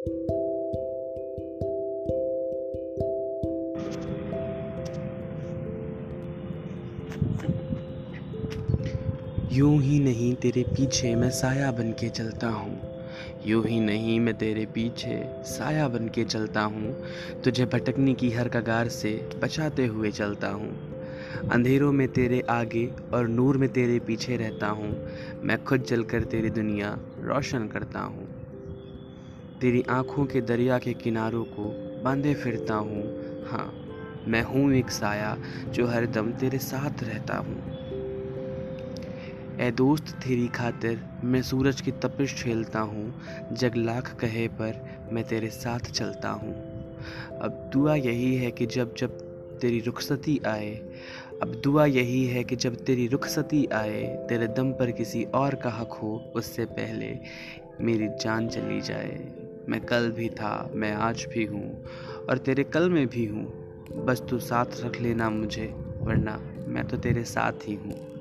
यूँ ही नहीं तेरे पीछे मैं साया बन के चलता हूँ। यूँ ही नहीं मैं तेरे पीछे साया बन के चलता हूँ। तुझे भटकने की हर कगार से बचाते हुए चलता हूँ। अंधेरों में तेरे आगे और नूर में तेरे पीछे रहता हूँ। मैं खुद जलकर तेरी दुनिया रोशन करता हूँ। तेरी आँखों के दरिया के किनारों को बांधे फिरता हूँ। हाँ मैं हूँ एक साया जो हर दम तेरे साथ रहता हूँ। ए दोस्त, तेरी खातिर मैं सूरज की तपिश झेलता हूँ। जग लाख कहे पर मैं तेरे साथ चलता हूँ। अब दुआ यही है कि जब जब तेरी रुखसती आए। अब दुआ यही है कि जब तेरी रुखसती आए, तेरे दम पर किसी और का हक हो, उससे पहले मेरी जान चली जाए। मैं कल भी था, मैं आज भी हूँ और तेरे कल में भी हूँ। बस तू साथ रख लेना मुझे, वरना मैं तो तेरे साथ ही हूँ।